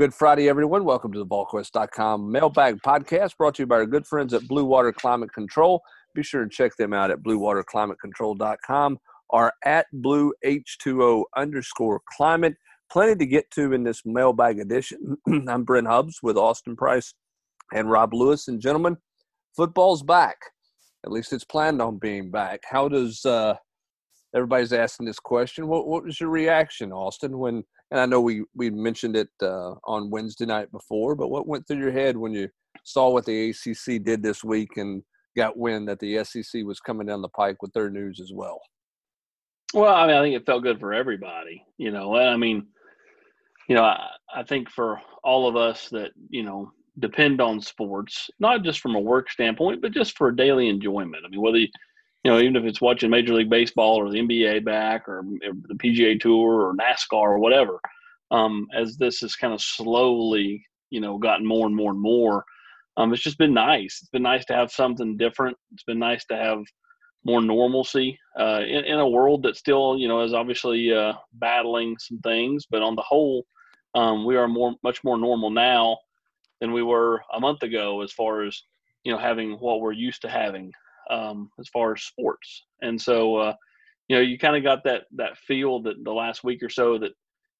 Good Friday, everyone. Welcome to the VolQuest.com mailbag podcast brought to you by our good friends at Blue Water Climate Control. Be sure to check them out at bluewaterclimatecontrol.com or at blue H2O underscore climate. Plenty to get to in this mailbag edition. I'm Brent Hubbs with Austin Price and Rob Lewis. And gentlemen, football's back. At least it's planned on being back. How does uh, everybody's asking this question? What, what was your reaction, Austin, when – and I know we we mentioned it uh, on Wednesday night before, but what went through your head when you saw what the ACC did this week and got wind that the SEC was coming down the pike with their news as well? Well, I mean, I think it felt good for everybody. You know, I mean, you know, I, I think for all of us that you know depend on sports, not just from a work standpoint, but just for daily enjoyment. I mean, whether you, you know, even if it's watching Major League Baseball or the NBA back or the PGA Tour or NASCAR or whatever, um, as this has kind of slowly, you know, gotten more and more and more, um, it's just been nice. It's been nice to have something different. It's been nice to have more normalcy uh, in, in, a world that still, you know, is obviously uh, battling some things. But on the whole, um, we are more, much more normal now than we were a month ago, as far as you know, having what we're used to having um, as far as sports. And so, uh, you know, you kind of got that that feel that the last week or so that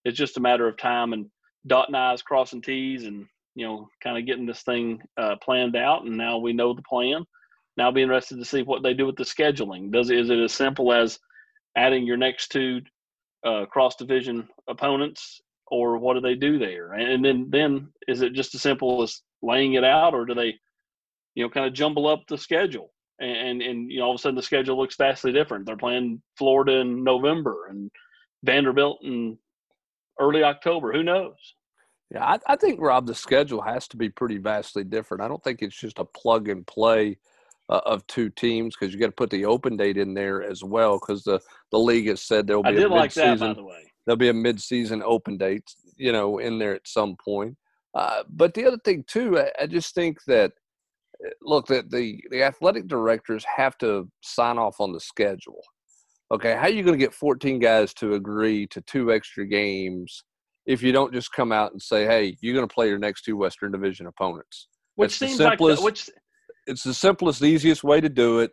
it's just a matter of time and dotting i's, crossing t's, and you know, kind of getting this thing uh, planned out. And now we know the plan. Now, I'll be interested to see what they do with the scheduling. Does is it as simple as adding your next two uh, cross division opponents, or what do they do there? And then then is it just as simple as laying it out, or do they, you know, kind of jumble up the schedule? And and you know all of a sudden the schedule looks vastly different. They're playing Florida in November and Vanderbilt in early October. Who knows? Yeah, I, I think Rob, the schedule has to be pretty vastly different. I don't think it's just a plug and play uh, of two teams because you got to put the open date in there as well because the the league has said there will be I did a like that by the way. There'll be a mid-season open date, you know, in there at some point. Uh, but the other thing too, I, I just think that look that the the athletic directors have to sign off on the schedule. Okay, how are you going to get 14 guys to agree to two extra games if you don't just come out and say, "Hey, you're going to play your next two Western Division opponents"? Which seems like the, which it's the simplest, easiest way to do it.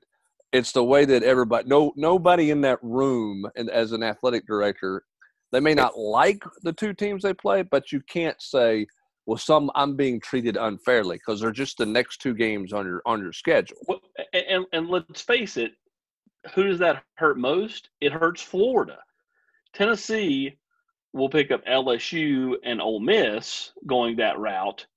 It's the way that everybody, no, nobody in that room, and as an athletic director, they may not like the two teams they play, but you can't say, well, some I'm being treated unfairly because they're just the next two games on your on your schedule. Well, and and let's face it, who does that hurt most? It hurts Florida. Tennessee will pick up LSU and Ole Miss going that route.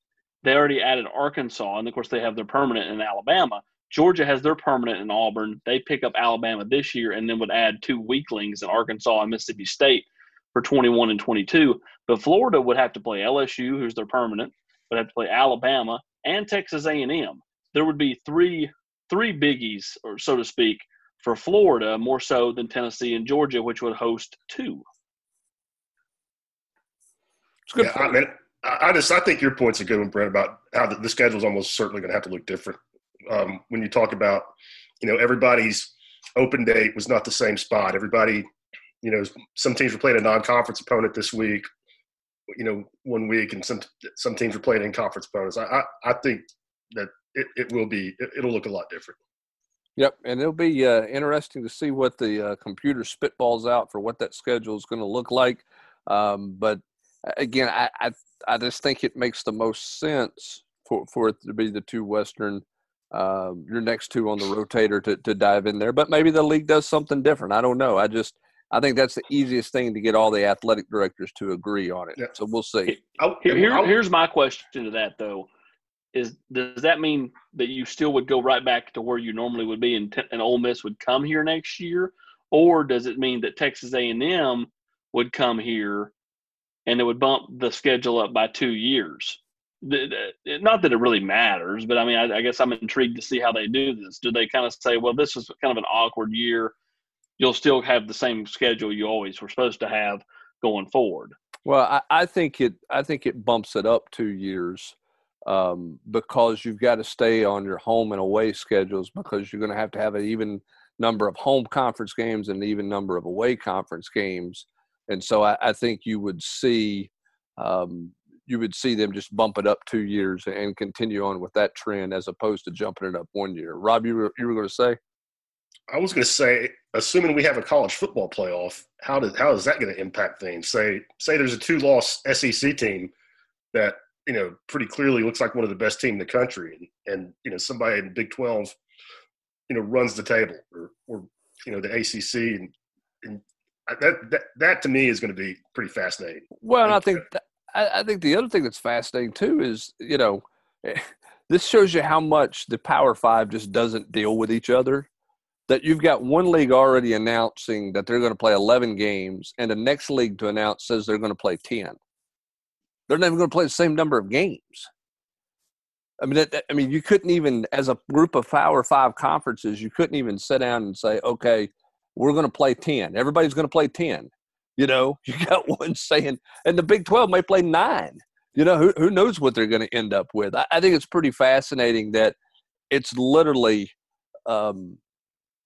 They already added Arkansas, and of course they have their permanent in Alabama. Georgia has their permanent in Auburn. They pick up Alabama this year, and then would add two weaklings in Arkansas and Mississippi State for 21 and 22. But Florida would have to play LSU, who's their permanent, would have to play Alabama and Texas A&M. There would be three three biggies, or so to speak, for Florida more so than Tennessee and Georgia, which would host two. It's good. Yeah, I mean, I just I think your point's a good one, Brent, about how the, the schedule is almost certainly going to have to look different. Um, when you talk about, you know, everybody's open date was not the same spot. Everybody, you know, some teams were playing a non-conference opponent this week you know one week, and some some teams are playing in conference opponents. I I, I think that it, it will be it, will look a lot different. Yep, and it'll be uh, interesting to see what the uh, computer spitballs out for what that schedule is going to look like. Um, but again, I, I, I just think it makes the most sense for for it to be the two Western. Uh, your next two on the rotator to, to dive in there, but maybe the league does something different. I don't know. I just I think that's the easiest thing to get all the athletic directors to agree on it. Yeah. So we'll see. Here, oh, here, here's my question to that though: is does that mean that you still would go right back to where you normally would be, and, and Ole Miss would come here next year, or does it mean that Texas A&M would come here, and it would bump the schedule up by two years? Not that it really matters, but I mean, I, I guess I'm intrigued to see how they do this. Do they kind of say, well, this is kind of an awkward year? You'll still have the same schedule you always were supposed to have going forward. Well, I, I think it I think it bumps it up two years um, because you've got to stay on your home and away schedules because you're going to have to have an even number of home conference games and an even number of away conference games. And so I, I think you would see um, you would see them just bump it up two years and continue on with that trend as opposed to jumping it up one year. Rob, you were, you were going to say? I was going to say, assuming we have a college football playoff, how does how is that going to impact things? Say say there's a two loss SEC team that you know pretty clearly looks like one of the best team in the country, and, and you know somebody in Big Twelve, you know, runs the table, or or you know the ACC, and, and that that that to me is going to be pretty fascinating. Well, and I think I, I think the other thing that's fascinating too is you know. This shows you how much the Power Five just doesn't deal with each other that you've got one league already announcing that they're going to play 11 games and the next league to announce says they're going to play 10 they're not even going to play the same number of games. I mean that, i mean you couldn't even as a group of five or five conferences you couldn't even sit down and say okay we're going to play 10 everybody's going to play 10 you know you got one saying and the big 12 may play 9 you know who, who knows what they're going to end up with. I, I think it's pretty fascinating that it's literally um,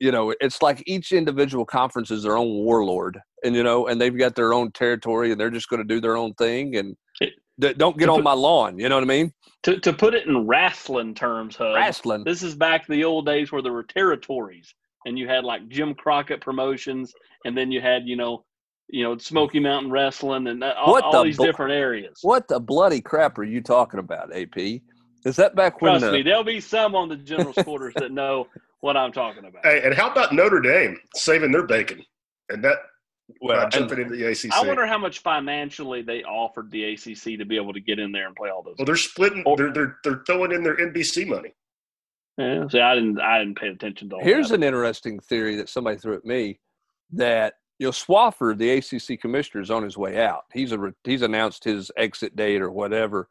you know, it's like each individual conference is their own warlord, and you know, and they've got their own territory, and they're just going to do their own thing, and it, don't get on put, my lawn. You know what I mean? To to put it in wrestling terms, Hub, wrestling. This is back to the old days where there were territories, and you had like Jim Crockett Promotions, and then you had you know, you know, Smoky Mountain Wrestling, and uh, all, all these different areas. What the bloody crap are you talking about, AP? Is that back when? Trust the, me, there'll be some on the general quarters that know what I'm talking about. Hey, and how about Notre Dame saving their bacon and that well, uh, jumping into the ACC? I wonder how much financially they offered the ACC to be able to get in there and play all those. Well, they're splitting. Or, they're they're they're throwing in their NBC money. Yeah, see, I didn't I didn't pay attention to. Here's that. Here's an interesting theory that somebody threw at me that you know Swofford, the ACC commissioner, is on his way out. He's a he's announced his exit date or whatever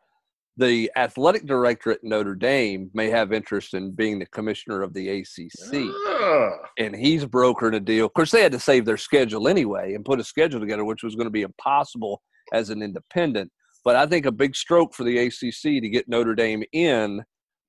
the athletic director at Notre Dame may have interest in being the commissioner of the ACC, uh. and he's brokering a deal. Of course, they had to save their schedule anyway and put a schedule together, which was going to be impossible as an independent. But I think a big stroke for the ACC to get Notre Dame in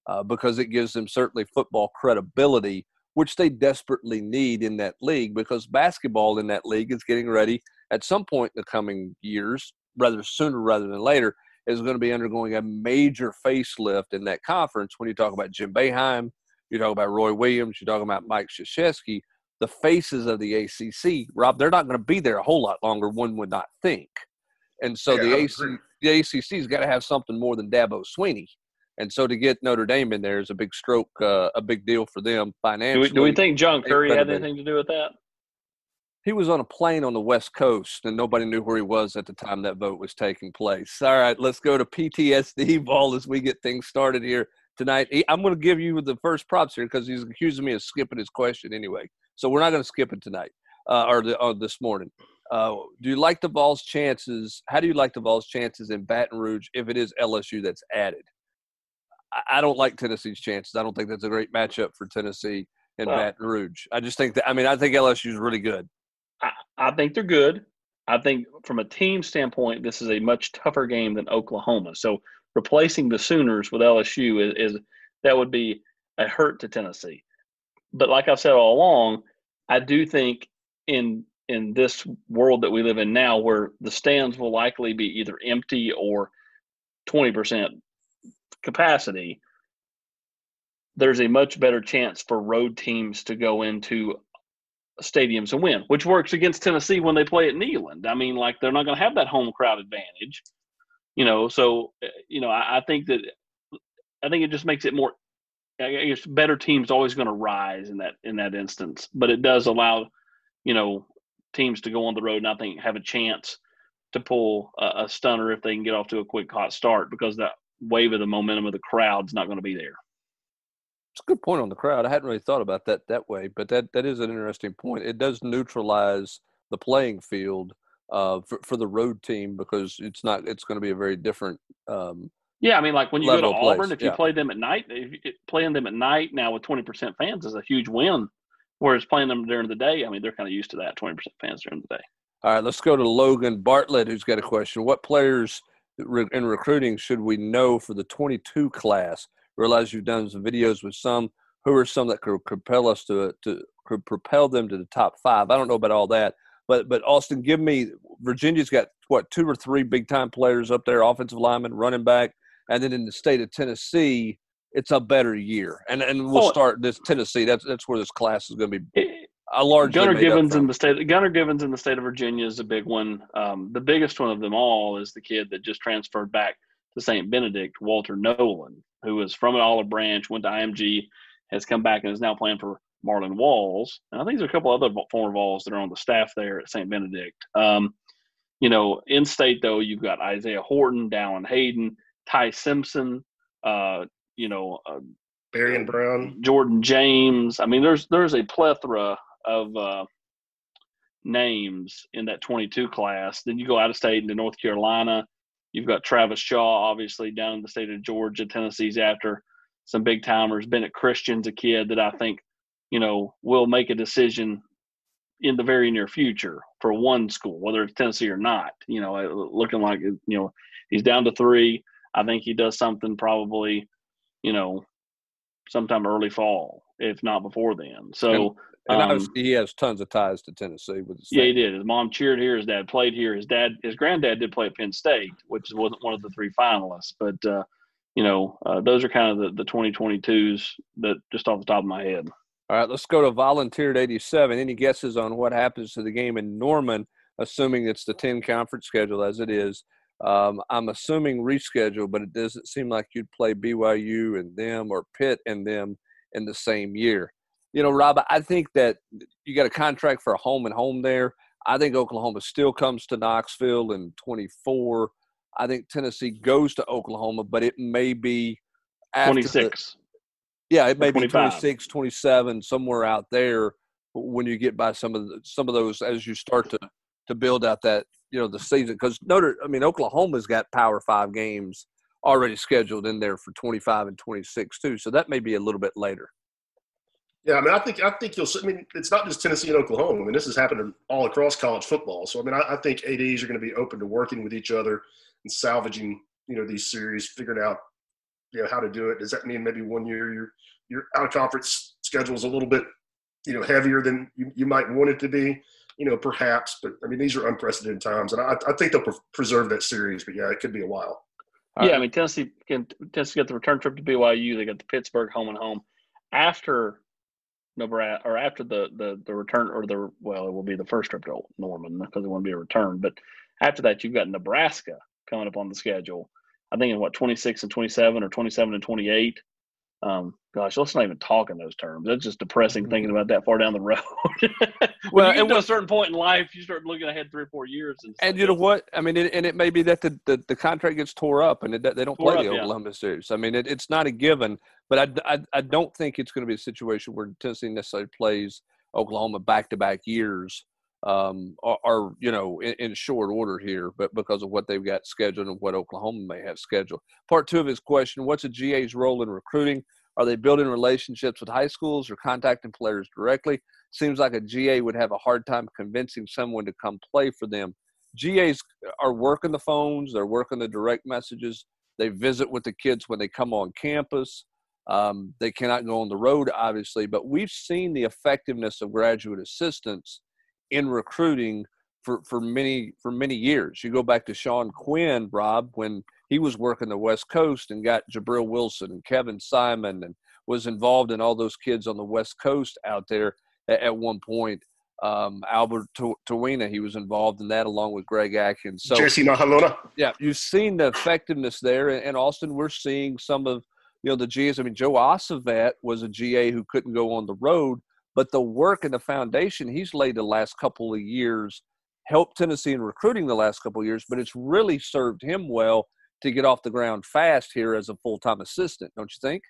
uh, because it gives them certainly football credibility, which they desperately need in that league because basketball in that league is getting ready at some point in the coming years, rather sooner rather than later is going to be undergoing a major facelift in that conference. When you talk about Jim Boeheim, you talk about Roy Williams, you talk about Mike Krzyzewski, the faces of the ACC, Rob, they're not going to be there a whole lot longer. One would not think, and so yeah, the, AC, the ACC's got to have something more than Dabo Swinney. And so to get Notre Dame in there is a big stroke, uh, a big deal for them financially. Do we, do we think John Currie had anything to do with that? He was on a plane on the west coast and nobody knew where he was at the time that vote was taking place. All right let's go to ptsd ball as we get things started here tonight. I'm going to give you the first props here because he's accusing me of skipping his question anyway. So we're not going to skip it tonight uh, or, the, or this morning. Uh, do you like the Vols' chances how do you like the Vols' chances in baton rouge if it is lsu that's added? I, I don't like tennessee's chances. I don't think that's a great matchup for tennessee in well, Baton Rouge. I just think that I mean I think LSU is really good. I, think they're good. I think from a team standpoint, this is a much tougher game than Oklahoma. So replacing the Sooners with LSU is, is that would be a hurt to Tennessee. But like I've said all along, I do think in in this world that we live in now, where the stands will likely be either empty or twenty percent capacity, there's a much better chance for road teams to go into stadiums and win, which works against Tennessee when they play at Neyland. I mean, like they're not going to have that home crowd advantage, you know. So, eh, you know, I, I, think that I think it just makes it more. I guess better teams always going to rise in that in that instance, but it does allow, you know, teams to go on the road and I think have a chance to pull a, a stunner if they can get off to a quick hot start because that wave of the momentum of the crowd's not going to be there. It's a good point on the crowd. I hadn't really thought about that that way, but that that is an interesting point. It does neutralize the playing field uh, for for the road team because it's not. It's going to be a very different. Um, yeah, I mean, like when you go to Auburn, if you yeah. play them at night, if, playing them at night now with twenty percent fans is a huge win. Whereas playing them during the day, I mean, they're kind of used to that twenty percent fans during the day. All right, let's go to Logan Bartlett, who's got a question. What players in recruiting should we know for the 22 class? Realize you've done some videos with some. Who are some that could propel us to to could propel them to the top five? I don't know about all that, but but Austin, give me Virginia's got what two or three big time players up there, offensive lineman, running back, and then in the state of Tennessee, it's a better year. And and we'll oh, start this Tennessee. That's that's where this class is going to be. A large Gunner Givens in the state. Gunnar Givens in the state of Virginia is a big one. Um, the biggest one of them all is the kid that just transferred back to St. Benedict, Walter Nolan, who was from an Olive Branch, went to IMG, has come back and is now playing for Marlon Walls. And I think there's a couple other former Walls that are on the staff there at St. Benedict. Um, you know, in state though, you've got Isaiah Horton, Dallin Hayden, Ty Simpson, uh, you know, uh, Barion Brown, Jordan James. I mean, there's there's a plethora of uh, names in that 22 class. Then you go out of state into North Carolina. You've got Travis Shaw, obviously down in the state of Georgia. Tennessee's after some big timers. Bennett Christian's a kid that I think, you know, will make a decision in the very near future for one school, whether it's Tennessee or not. You know, looking like you know he's down to three. I think he does something probably, you know, sometime early fall, if not before then. So and um, obviously, he has tons of ties to Tennessee with. Yeah, he did. His mom cheered here. His dad played here. His dad, his granddad, did play at Penn State, which wasn't one of the three finalists. But uh, you know, uh, those are kind of the the 2022s that just off the top of my head. All right, let's go to volunteered 87. Any guesses on what happens to the game in Norman, assuming it's the 10 conference schedule as it is? Um, I'm assuming reschedule, but it doesn't seem like you'd play BYU and them or Pitt and them in the same year you know, Rob, I think that you got a contract for a home and home there. I think Oklahoma still comes to Knoxville in 24. I think Tennessee goes to Oklahoma, but it may be 26. The, yeah, it may 25. be 26, 27, somewhere out there when you get by some of the, some of those as you start to to build out that you know the season because Notre I mean Oklahoma's got Power Five games already scheduled in there for 25 and 26 too, so that may be a little bit later. Yeah, I mean, I think I think you'll. I mean, it's not just Tennessee and Oklahoma. I mean, this has happened all across college football. So, I mean, I, I think ads are going to be open to working with each other and salvaging, you know, these series, figuring out, you know, how to do it. Does that mean maybe one year your your out of conference schedule is a little bit, you know, heavier than you, you might want it to be? You know, perhaps. But I mean, these are unprecedented times, and I, I think they'll pre- preserve that series. But yeah, it could be a while. Yeah, I mean, Tennessee can Tennessee got the return trip to BYU. They got the Pittsburgh home and home after Nebraska, or after the, the the return or the well, it will be the first trip to Norman because it won't be a return. But after that, you've got Nebraska coming up on the schedule. I think in what 26 and 27 or 27 and 28. Um, gosh, let's not even talk in those terms. That's just depressing thinking about that far down the road. well, and to a certain point in life, you start looking ahead three or four years. And, and you know what? I mean, it, and it may be that the, the, the contract gets tore up and it, they don't play up, the Oklahoma yeah. series. I mean, it, it's not a given, but I, I, I don't think it's going to be a situation where Tennessee necessarily plays Oklahoma back to back years. Um, are, are, you know in, in, short order here, but because of what they've got scheduled and what Oklahoma may have scheduled. Part two of his question: What's a GA's role in recruiting? Are they building relationships with high schools or contacting players directly? Seems like a GA would have a hard time convincing someone to come play for them. GAs are working the phones, they're working the direct messages. They visit with the kids when they come on campus. Um, they cannot go on the road, obviously, but we've seen the effectiveness of graduate assistants in recruiting for, for many for many years. You go back to Sean Quinn, Rob, when he was working the West Coast and got Gibril Wilson and Kevin Simon and was involved in all those kids on the West Coast out there at, at one point. Um, Albert Toeaina, he was involved in that along with Greg Atkins. So, Jesse Mahelona. Yeah, you've seen the effectiveness there. And Austin, we're seeing some of you know the GAs. I mean, Joe Osovet was a GA who couldn't go on the road, but the work and the foundation he's laid the last couple of years helped Tennessee in recruiting the last couple of years. But it's really served him well to get off the ground fast here as a full time assistant, don't you think?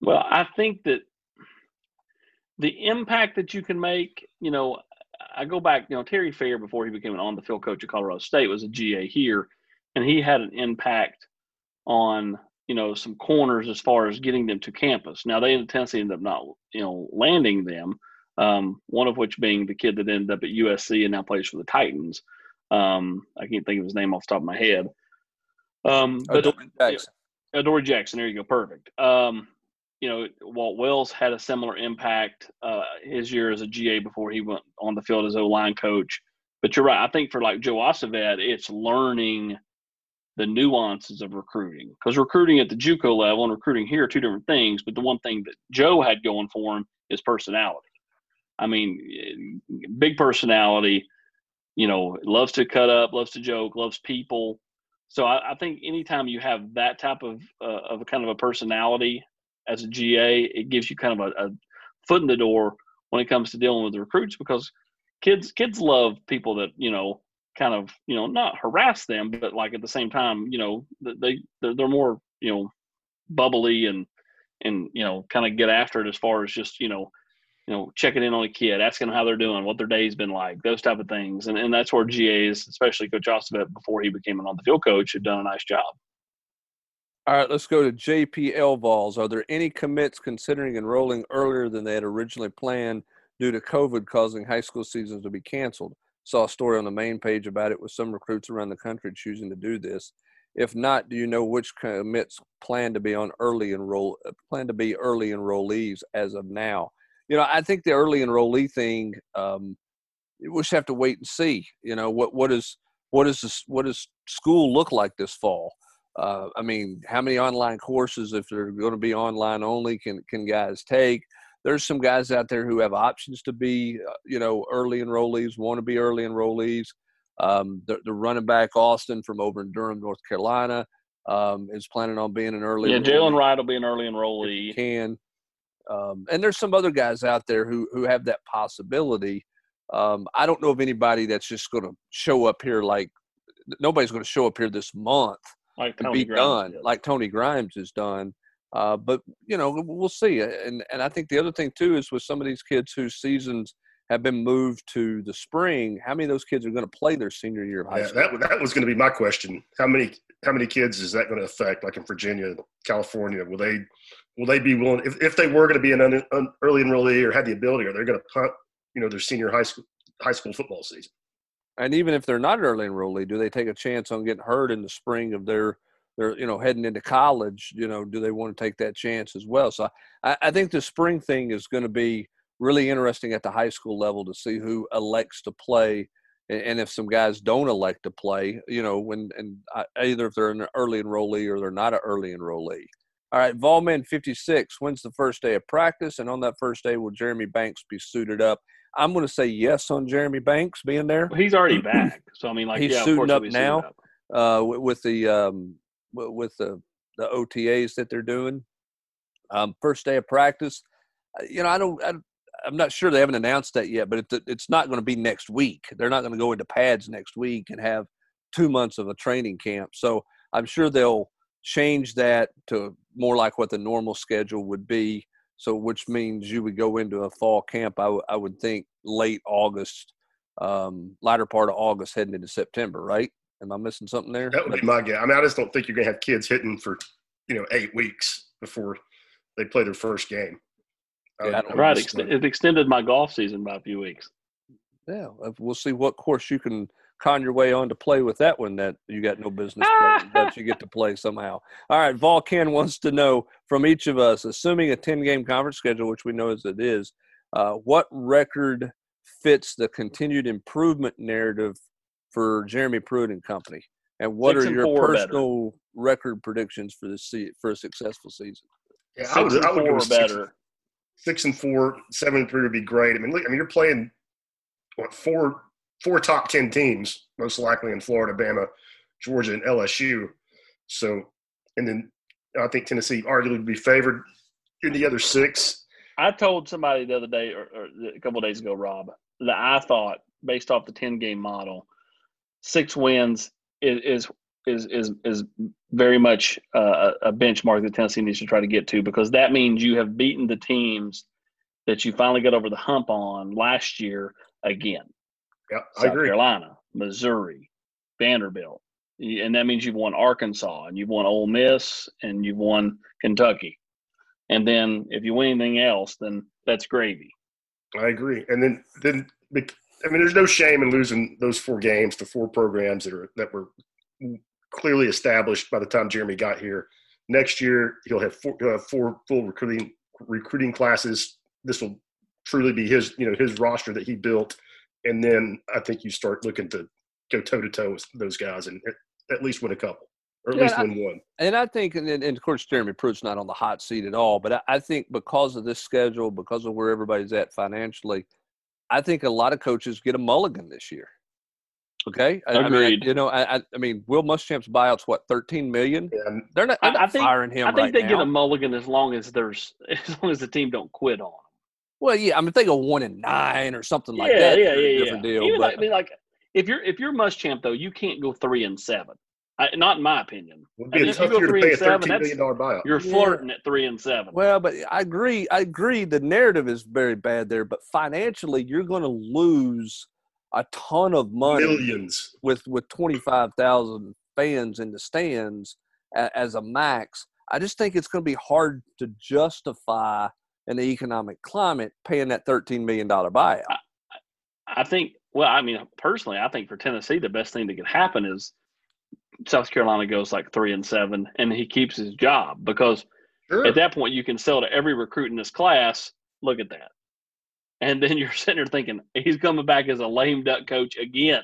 Well, I think that the impact that you can make, you know, I go back, you know, Terry Fair before he became an on the field coach at Colorado State was a GA here, and he had an impact on you know some corners as far as getting them to campus. Now they in Tennessee ended up not you know landing them. Um, one of which being the kid that ended up at USC and now plays for the Titans. Um, I can't think of his name off the top of my head. Um, but Adoree Jackson. Adoree Jackson. There you go. Perfect. Um, you know, Walt Wells had a similar impact uh, his year as a GA before he went on the field as O line coach. but you're right. I think for like Joe Osovet, it's learning the nuances of recruiting because recruiting at the JUCO level and recruiting here are two different things. But the one thing that Joe had going for him is personality. I mean, big personality. You know, loves to cut up, loves to joke, loves people. So I, I think anytime you have that type of uh, of a kind of a personality as a GA, it gives you kind of a, a foot in the door when it comes to dealing with the recruits because kids kids love people that you know kind of you know not harass them but like at the same time you know they they're, they're more you know bubbly and and you know kind of get after it as far as just you know you know checking in on a kid asking how they're doing what their day's been like those type of things. And, and that's where GAs especially coach Osovet before he became an on the field coach had done a nice job. All right let's go to jpl vols are there any commits considering enrolling earlier than they had originally planned due to covid causing high school seasons to be canceled saw a story on the main page about it with some recruits around the country choosing to do this. If not, do you know which commits plan to be on early enroll plan to be early enrollees as of now? You know, I think the early enrollee thing, um, we just have to wait and see. You know, what what is what is this, what does school look like this fall? Uh, I mean, how many online courses, if they're going to be online only, can can guys take? There's some guys out there who have options to be, uh, you know, early enrollees, want to be early enrollees. Um, the, the, running back Austin from over in Durham, North Carolina, um, is planning on being an early. Yeah, Jaylen Wright will be an early enrollee. Can, um, and there's some other guys out there who who have that possibility. Um, I don't know of anybody that's just going to show up here like nobody's going to show up here this month like and Tony be Grimes done did. like Tony Grimes has done. Uh, but you know, we'll see. And and I think the other thing too is with some of these kids whose seasons have been moved to the spring, how many of those kids are going to play their senior year of high Yeah, school? that that was going to be my question. How many how many kids is that going to affect? Like in Virginia, California, will they will they be willing if, if they were going to be an un, un, early enrollee or had the ability, are they going to punt you know their senior high school high school football season? And even if they're not an early enrollee, do they take a chance on getting hurt in the spring of their they're you know heading into college? You know, do they want to take that chance as well? So I, I think the spring thing is going to be really interesting at the high school level to see who elects to play and, and if some guys don't elect to play, you know, when and I, either if they're an early enrollee or they're not an early enrollee. All right, Volman 56. When's the first day of practice? And on that first day, will Jeremy Banks be suited up? I'm going to say yes on Jeremy Banks being there. Well, he's already back, so I mean, like He's yeah, suiting up now? up. uh, with, with the um, with the the OTAs that they're doing. Um, first day of practice, uh, you know, I don't, I, I'm not sure they haven't announced that yet, but it, it's not going to be next week. They're not going to go into pads next week and have two months of a training camp. So I'm sure they'll change that to more like what the normal schedule would be. So, which means you would go into a fall camp. I, w- I would think late August, um, latter part of August, heading into September. Right? Am I missing something there? That would be my guess. I mean, I just don't think you're going to have kids hitting for you know eight weeks before they play their first game. Yeah, I don't- would Right, ex- it extended my golf season by a few weeks. Yeah, uh, we'll see what course you can con your way on to play with that one that you got no business playing, but you get to play somehow. All right, Volcan wants to know from each of us, assuming a 10 game conference schedule, which we know as it is, uh, what record fits the continued improvement narrative for Jeremy Pruitt and company? And what Six are and your four or better. personal record predictions for this se- for a successful season? Yeah, Six I would, and I would four go or six, better. six and four, seven and three would be great. I mean, look, I mean, you're playing what four four top ten teams, most likely in Florida, Bama, Georgia, and LSU. So, and then I think Tennessee arguably would be favored in the other six. I told somebody the other day, or, or a couple of days ago, Rob, that I thought based off the ten game model, six wins is is is is, very much uh, a benchmark that Tennessee needs to try to get to because that means you have beaten the teams that you finally got over the hump on last year again. Yeah, I agree. Carolina, Missouri, Vanderbilt, and that means you've won Arkansas and you've won Ole Miss and you've won Kentucky. And then if you win anything else, then that's gravy. I agree. And then, then I mean, there's no shame in losing those four games to four programs that are that were clearly established by the time Jeremy got here. Next year, he'll have four, he'll have four full recruiting recruiting classes. This will truly be his, you know, his roster that he built and then I think you start looking to go toe to toe with those guys and at least win a couple or at yeah, least win I, one. And I think, and, and, of course, Jeremy Pruitt's not on the hot seat at all, but I, I think because of this schedule, because of where everybody's at financially, I think a lot of coaches get a mulligan this year. Okay, I, Agreed. I mean, you know, I, I mean, Will Muschamp's buyout's what thirteen million. Yeah. They're not, they're not I think, firing him. I think right they now. get a mulligan as long as there's as long as the team don't quit on him. Well, yeah, I mean, they go one and nine or something like that. Yeah, yeah, yeah. Different deal. Even but, like, I mean, like if you're if you're Muschamp though, you can't go three and seven. I, not in my opinion. Would be I mean, a tough year to pay a thirteen million dollar buyout. You're flirting yeah. at three and seven. Well, but I agree. I agree. The narrative is very bad there, but financially, you're going to lose a ton of money, millions, with with twenty five thousand fans in the stands as a max. I just think it's going to be hard to justify in the economic climate paying that thirteen million dollar buyout. I, I think. Well, I mean, personally, I think for Tennessee, the best thing that could happen is South Carolina goes like three and seven, and he keeps his job because sure. at that point you can sell to every recruit in this class. Look at that, and then you're sitting there thinking he's coming back as a lame duck coach again.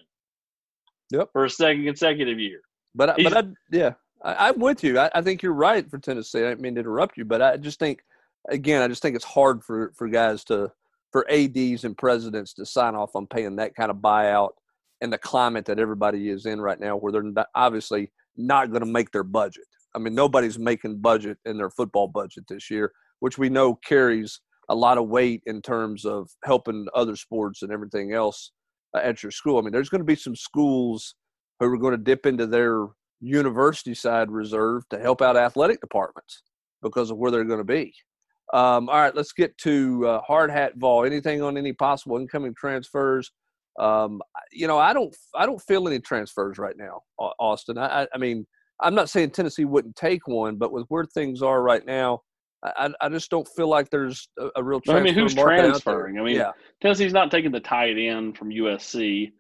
Yep, for a second consecutive year. But but I, yeah, I, am with you. I, I, think you're right for Tennessee. I didn't mean to interrupt you, but I just think again, I just think it's hard for for guys to for ads and presidents to sign off on paying that kind of buyout in the climate that everybody is in right now, where they're obviously not going to make their budget. I mean, nobody's making budget in their football budget this year, which we know carries a lot of weight in terms of helping other sports and everything else uh, at your school. I mean, there's going to be some schools who are going to dip into their university side reserve to help out athletic departments because of where they're going to be. Um, all right, let's get to uh, hard hat vol. Anything on any possible incoming transfers? Um, you know, I don't, I don't feel any transfers right now, Austin. I, I mean, I'm not saying Tennessee wouldn't take one, but with where things are right now, I, I just don't feel like there's a, a real. I mean, who's transferring? I mean, yeah. Tennessee's not taking the tight end from USC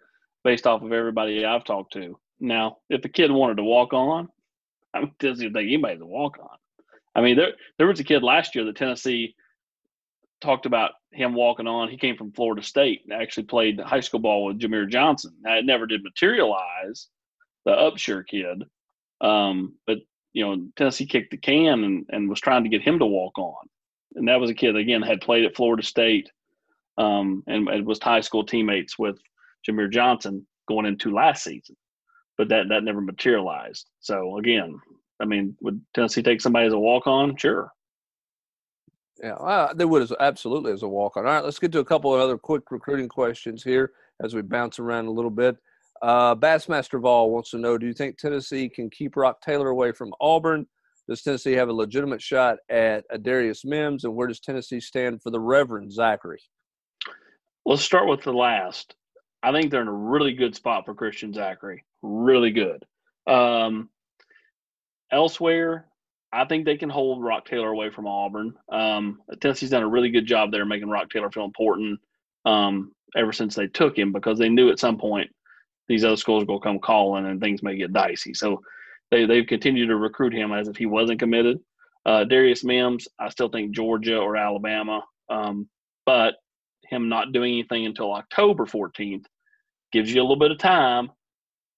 based off of everybody I've talked to. Now, if a kid wanted to walk on, I mean, Tennessee would take anybody to walk on. I mean, there there was a kid last year that Tennessee talked about him walking on. He came from Florida State and actually played high school ball with Jahmir Johnson. Now, it never did materialize, the Upshur kid. Um, but, you know, Tennessee kicked the can and, and was trying to get him to walk on. And that was a kid, again, had played at Florida State um, and, and was high school teammates with Jahmir Johnson going into last season. But that, that never materialized. So, again, I mean, would Tennessee take somebody as a walk on? Sure. Yeah, uh, they would as absolutely as a walk on. All right, let's get to a couple of other quick recruiting questions here as we bounce around a little bit. Uh, Bassmaster Vol wants to know: Do you think Tennessee can keep Rock Taylor away from Auburn? Does Tennessee have a legitimate shot at Darius Mims? And where does Tennessee stand for the Reverend Zachary? Let's start with the last. I think they're in a really good spot for Christian Zachary. Really good. Um, elsewhere, I think they can hold Rock Taylor away from Auburn. Um, Tennessee's done a really good job there making Rock Taylor feel important um, ever since they took him because they knew at some point these other schools will come calling and things may get dicey. So they, they've continued to recruit him as if he wasn't committed. Uh, Darius Mims, I still think Georgia or Alabama, um, but him not doing anything until October 14th gives you a little bit of time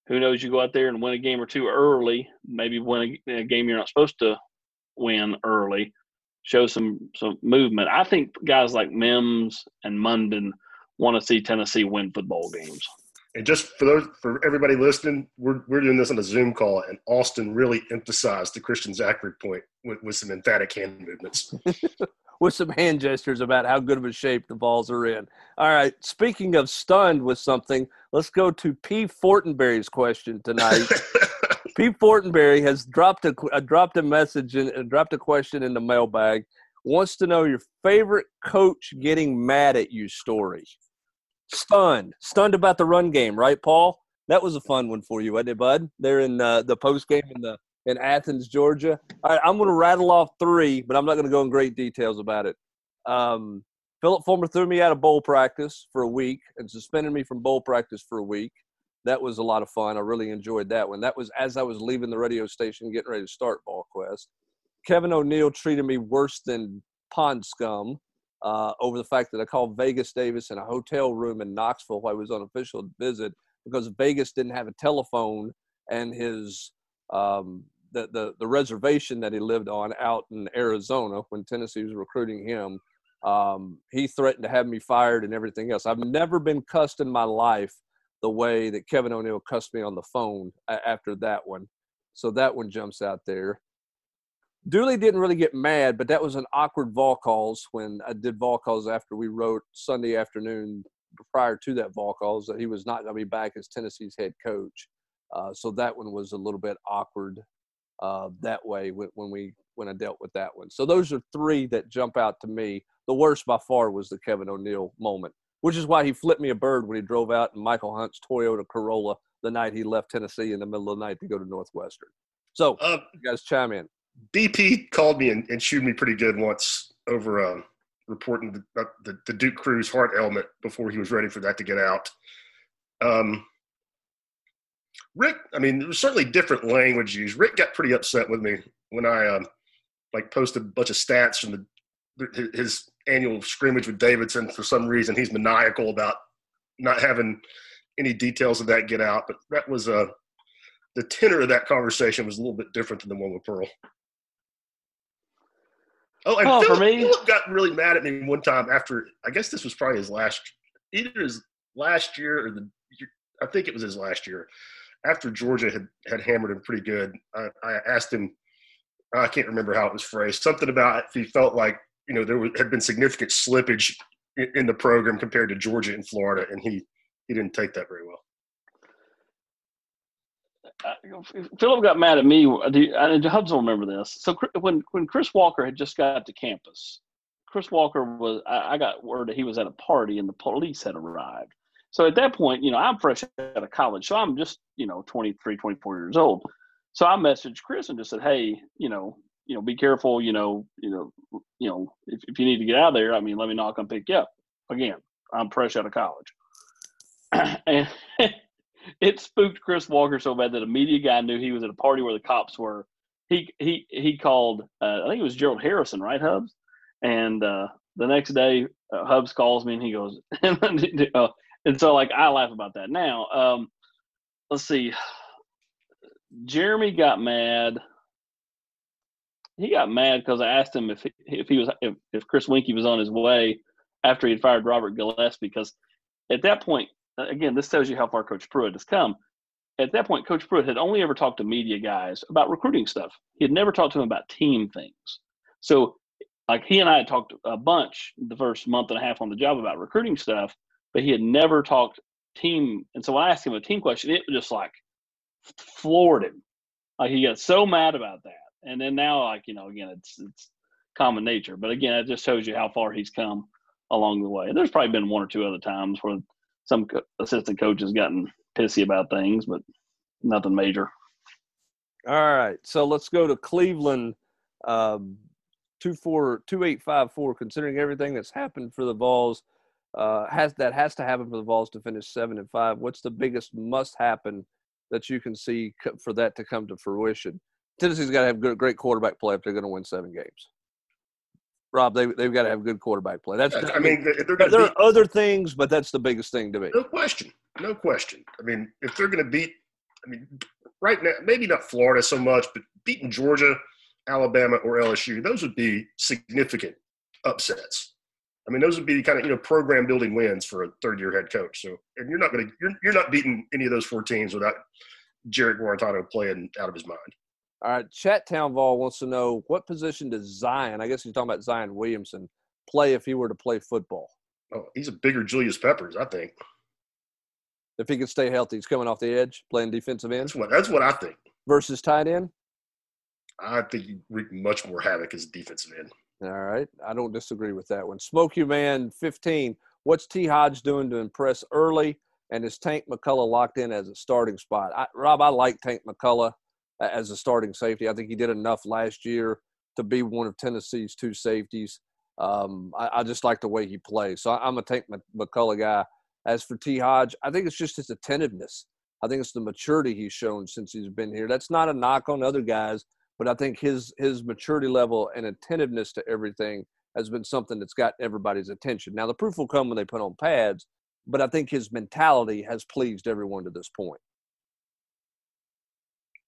who knows? You go out there and win a game or two early, maybe win a, a game you're not supposed to win early, show some some movement. I think guys like Mims and Munden want to see Tennessee win football games. And just for those for everybody listening, we're we're doing this on a Zoom call, and Austin really emphasized the Christian Zachary point with, with some emphatic hand movements. with some hand gestures about how good of a shape the balls are in. All right. Speaking of stunned with something, let's go to P. Fortenberry's question tonight. P. Fortenberry has dropped a uh, dropped a message and uh, dropped a question in the mailbag. Wants to know your favorite coach getting mad at you story. Stunned, stunned about the run game, right, Paul? That was a fun one for you, wasn't it, Bud? There in uh, the post game in the in Athens, Georgia. All right, I'm going to rattle off three, but I'm not going to go in great details about it. Um, Phillip Fulmer threw me out of bowl practice for a week and suspended me from bowl practice for a week. That was a lot of fun. I really enjoyed that one. That was as I was leaving the radio station, getting ready to start VolQuest. Kevin O'Neill treated me worse than pond scum. uh, over the fact that I called Vegas Davis in a hotel room in Knoxville while I was on official visit because Vegas didn't have a telephone and his um, the, the the reservation that he lived on out in Arizona when Tennessee was recruiting him. Um, he threatened to have me fired and everything else. I've never been cussed in my life the way that Kevin O'Neill cussed me on the phone after that one. So that one jumps out there. Dooley didn't really get mad, but that was an awkward vol calls when I did vol calls after we wrote Sunday afternoon prior to that vol calls that he was not going to be back as Tennessee's head coach. Uh, so that one was a little bit awkward uh, that way when, we when I dealt with that one. So those are three that jump out to me. The worst by far was the Kevin O'Neill moment, which is why he flipped me a bird when he drove out in Michael Hunt's Toyota Corolla the night he left Tennessee in the middle of the night to go to Northwestern. So uh, you guys chime in. BP called me and, and chewed me pretty good once over um, reporting the, the, the, Duke Crews heart ailment before he was ready for that to get out. Um, Rick, I mean, there was certainly different language used. Rick got pretty upset with me when I um, like posted a bunch of stats from the his annual scrimmage with Davidson. For some reason, he's maniacal about not having any details of that get out. But that was uh, the tenor of that conversation was a little bit different than the one with Pearl. Oh, and oh, Phillip, for me, Phillip got really mad at me one time after. I guess this was probably his last, either his last year or the. I think it was his last year. After Georgia had had hammered him pretty good, I, I asked him. I can't remember how it was phrased. Something about if he felt like you know there had been significant slippage in, the program compared to Georgia and Florida, and he he didn't take that very well. Uh, Phillip got mad at me. And Hubs remember this. So when when Chris Walker had just got to campus, Chris Walker was. I got word that he was at a party and the police had arrived. So at that point, you know, I'm fresh out of college, so I'm just you know 23, 24 years old. So I messaged Chris and just said, hey, you know, you know, be careful. You know, you know, you know, if, if you need to get out of there, I mean, let me know. I'll pick you up. Again, I'm fresh out of college, and it spooked Chris Walker so bad that a media guy knew he was at a party where the cops were. He he he called. Uh, I think it was Gerald Harrison, right, Hubs? And uh, the next day, uh, Hubs calls me and he goes, uh, and so like I laugh about that now. Um, let's see. Jeremy got mad. He got mad because I asked him if he, if he was if, if Chris Weinke was on his way after he'd fired Robert Gillespie because at that point uh, again, this tells you how far Coach Pruitt has come. At that point, Coach Pruitt had only ever talked to media guys about recruiting stuff. He had never talked to him about team things. So, like he and I had talked a bunch the first month and a half on the job about recruiting stuff, but he had never talked team. And so when I asked him a team question, it just like floored him. Like he got so mad about that. And then now, like you know, again, it's it's common nature. But again, it just shows you how far he's come along the way. There's probably been one or two other times where some assistant coaches gotten pissy about things, but nothing major. All right, so let's go to Cleveland. Um, two four two eight five four. Considering everything that's happened for the Vols, uh, has that has to happen for the Vols to finish seven and five. What's the biggest must happen that you can see for that to come to fruition? Tennessee's got to have good, great quarterback play if they're going to win seven games. Rob, they they've got to have good quarterback play. That's I mean, there be, are other things, but that's the biggest thing to me. No question, no question. I mean, if they're going to beat, I mean, right now maybe not Florida so much, but beating Georgia, Alabama, or LSU, those would be significant upsets. I mean, those would be kind of you know program building wins for a third year head coach. So, and you're not going to you're you're not beating any of those four teams without Jarrett Guarantano playing out of his mind. All right, Chat Town Vol wants to know what position does Zion, I guess he's talking about Zion Williamson, play if he were to play football? Oh, he's a bigger Julius Peppers, I think. If he can stay healthy, he's coming off the edge, playing defensive end. That's what that's what I think. Versus tight end. I think he wreak much more havoc as a defensive end. All right, I don't disagree with that one. Smoke you man, fifteen. What's T Hodge doing to impress early? And is Tank McCollough locked in as a starting spot? I, Rob, I like Tank McCollough as a starting safety. I think he did enough last year to be one of Tennessee's two safeties. Um, I, I, just like the way he plays. So I'm a Tank McCollough guy. As for T. Hodge, I think it's just his attentiveness. I think it's the maturity he's shown since he's been here. That's not a knock on other guys, but I think his his maturity level and attentiveness to everything has been something that's got everybody's attention. Now, the proof will come when they put on pads, but I think his mentality has pleased everyone to this point.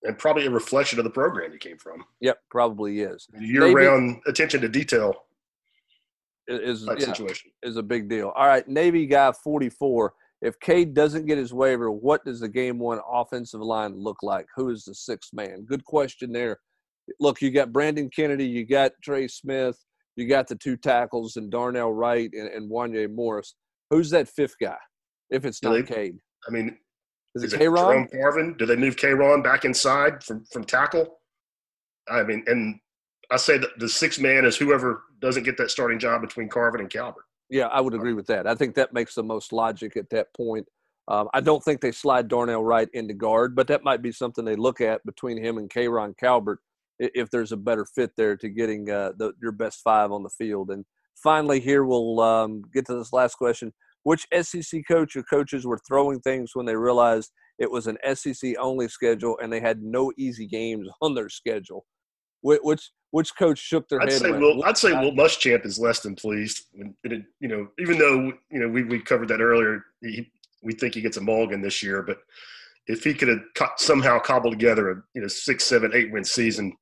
And probably a reflection of the program he came from. Yep, probably is. Year-round attention to detail is yeah, situation is a big deal. All right, Navy guy forty four. If Cade doesn't get his waiver, what does the game one offensive line look like? Who is the sixth man? Good question there. Look, you got Brandon Kennedy, you got Trey Smith, you got the two tackles and Darnell Wright and, and Wanya Morris. Who's that fifth guy? If it's not Cade, I mean, is, is it K-Ron? Carvin? Do they move K-Ron back inside from from tackle? I mean, and I say that the six man is whoever doesn't get that starting job between Carvin and Calbert. Yeah, I would agree with that. I think that makes the most logic at that point. Um, I don't think they slide Darnell Wright into guard, but that might be something they look at between him and K'Rojhn Calbert if there's a better fit there to getting uh, the, your best five on the field. And finally, here we'll um, get to this last question. Which SEC coach or coaches were throwing things when they realized it was an SEC only schedule and they had no easy games on their schedule? Which which coach shook their I'd head? Say Will, I'd say Will Muschamp is less than pleased. It, you know, even though you know we, we covered that earlier, he, we think he gets a mulligan this year. But if he could have somehow cobbled together a you know six, seven, eight win season,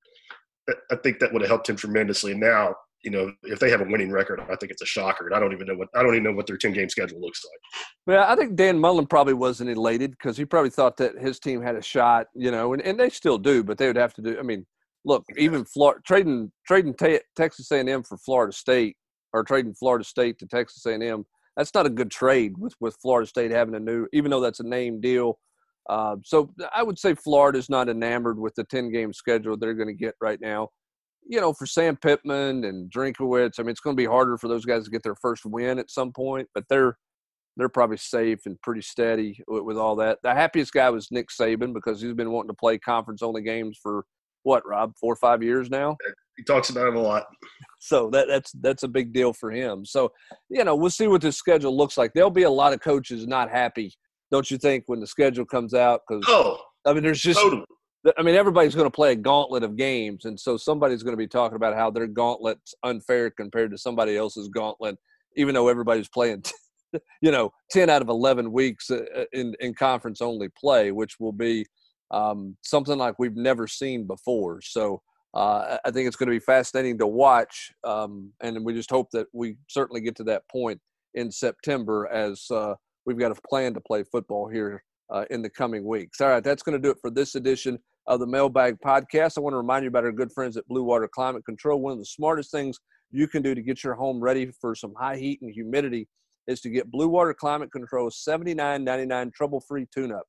I think that would have helped him tremendously. And now, you know, if they have a winning record, I think it's a shocker. And I don't even know what I don't even know what their ten game schedule looks like. Yeah, I think Dan Mullen probably wasn't elated because he probably thought that his team had a shot. You know, and, and they still do, but they would have to do. I mean look, even Florida trading trading te- Texas A&M for Florida State or trading Florida State to Texas A&M, that's not a good trade with with Florida State having a new, even though that's a name deal. Uh, so I would say Florida's not enamored with the ten game schedule they're going to get right now. You know, for Sam Pittman and Drinkwitz, I mean, it's going to be harder for those guys to get their first win at some point, but they're they're probably safe and pretty steady with, with all that. The happiest guy was Nick Saban because he's been wanting to play conference only games for what Rob four or five years now. He talks about it a lot. So that that's that's a big deal for him. So you know we'll see what the schedule looks like. There'll be a lot of coaches not happy, don't you think, when the schedule comes out? Because oh, I mean, there's just. Totally. I mean, everybody's going to play a gauntlet of games, and so somebody's going to be talking about how their gauntlet's unfair compared to somebody else's gauntlet, even though everybody's playing, you know, ten out of eleven weeks uh, uh, in in conference only play, which will be um, something like we've never seen before. So uh, I think it's going to be fascinating to watch, um, and we just hope that we certainly get to that point in September as uh, we've got a plan to play football here uh, in the coming weeks. All right, that's going to do it for this edition of the Mailbag Podcast. I want to remind you about our good friends at Blue Water Climate Control. One of the smartest things you can do to get your home ready for some high heat and humidity is to get Blue Water Climate Control 79.99 trouble-free tune-up.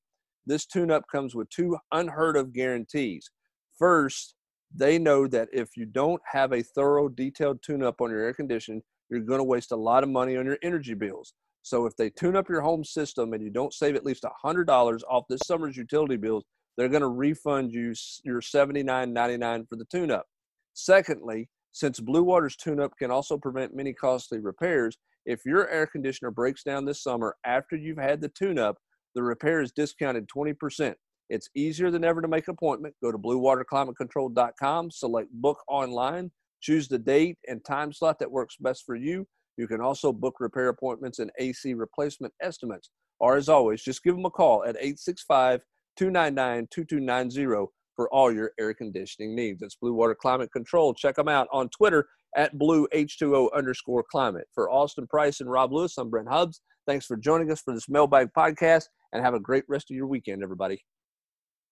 This tune up comes with two unheard of guarantees. First, they know that if you don't have a thorough, detailed tune up on your air conditioning, you're going to waste a lot of money on your energy bills. So if they tune up your home system and you don't save at least $100 off this summer's utility bills, they're going to refund you your $79.99 for the tune up. Secondly, since Blue Water's tune up can also prevent many costly repairs, if your air conditioner breaks down this summer after you've had the tune up, the repair is discounted 20%. It's easier than ever to make an appointment. Go to bluewaterclimatecontrol.com, select book online, choose the date and time slot that works best for you. You can also book repair appointments and AC replacement estimates. Or as always, just give them a call at 865 299 2290 for all your air conditioning needs. It's Blue Water Climate Control. Check them out on Twitter at blue H2O underscore climate. For Austin Price and Rob Lewis, I'm Brent Hubbs. Thanks for joining us for this mailbag podcast and have a great rest of your weekend, everybody.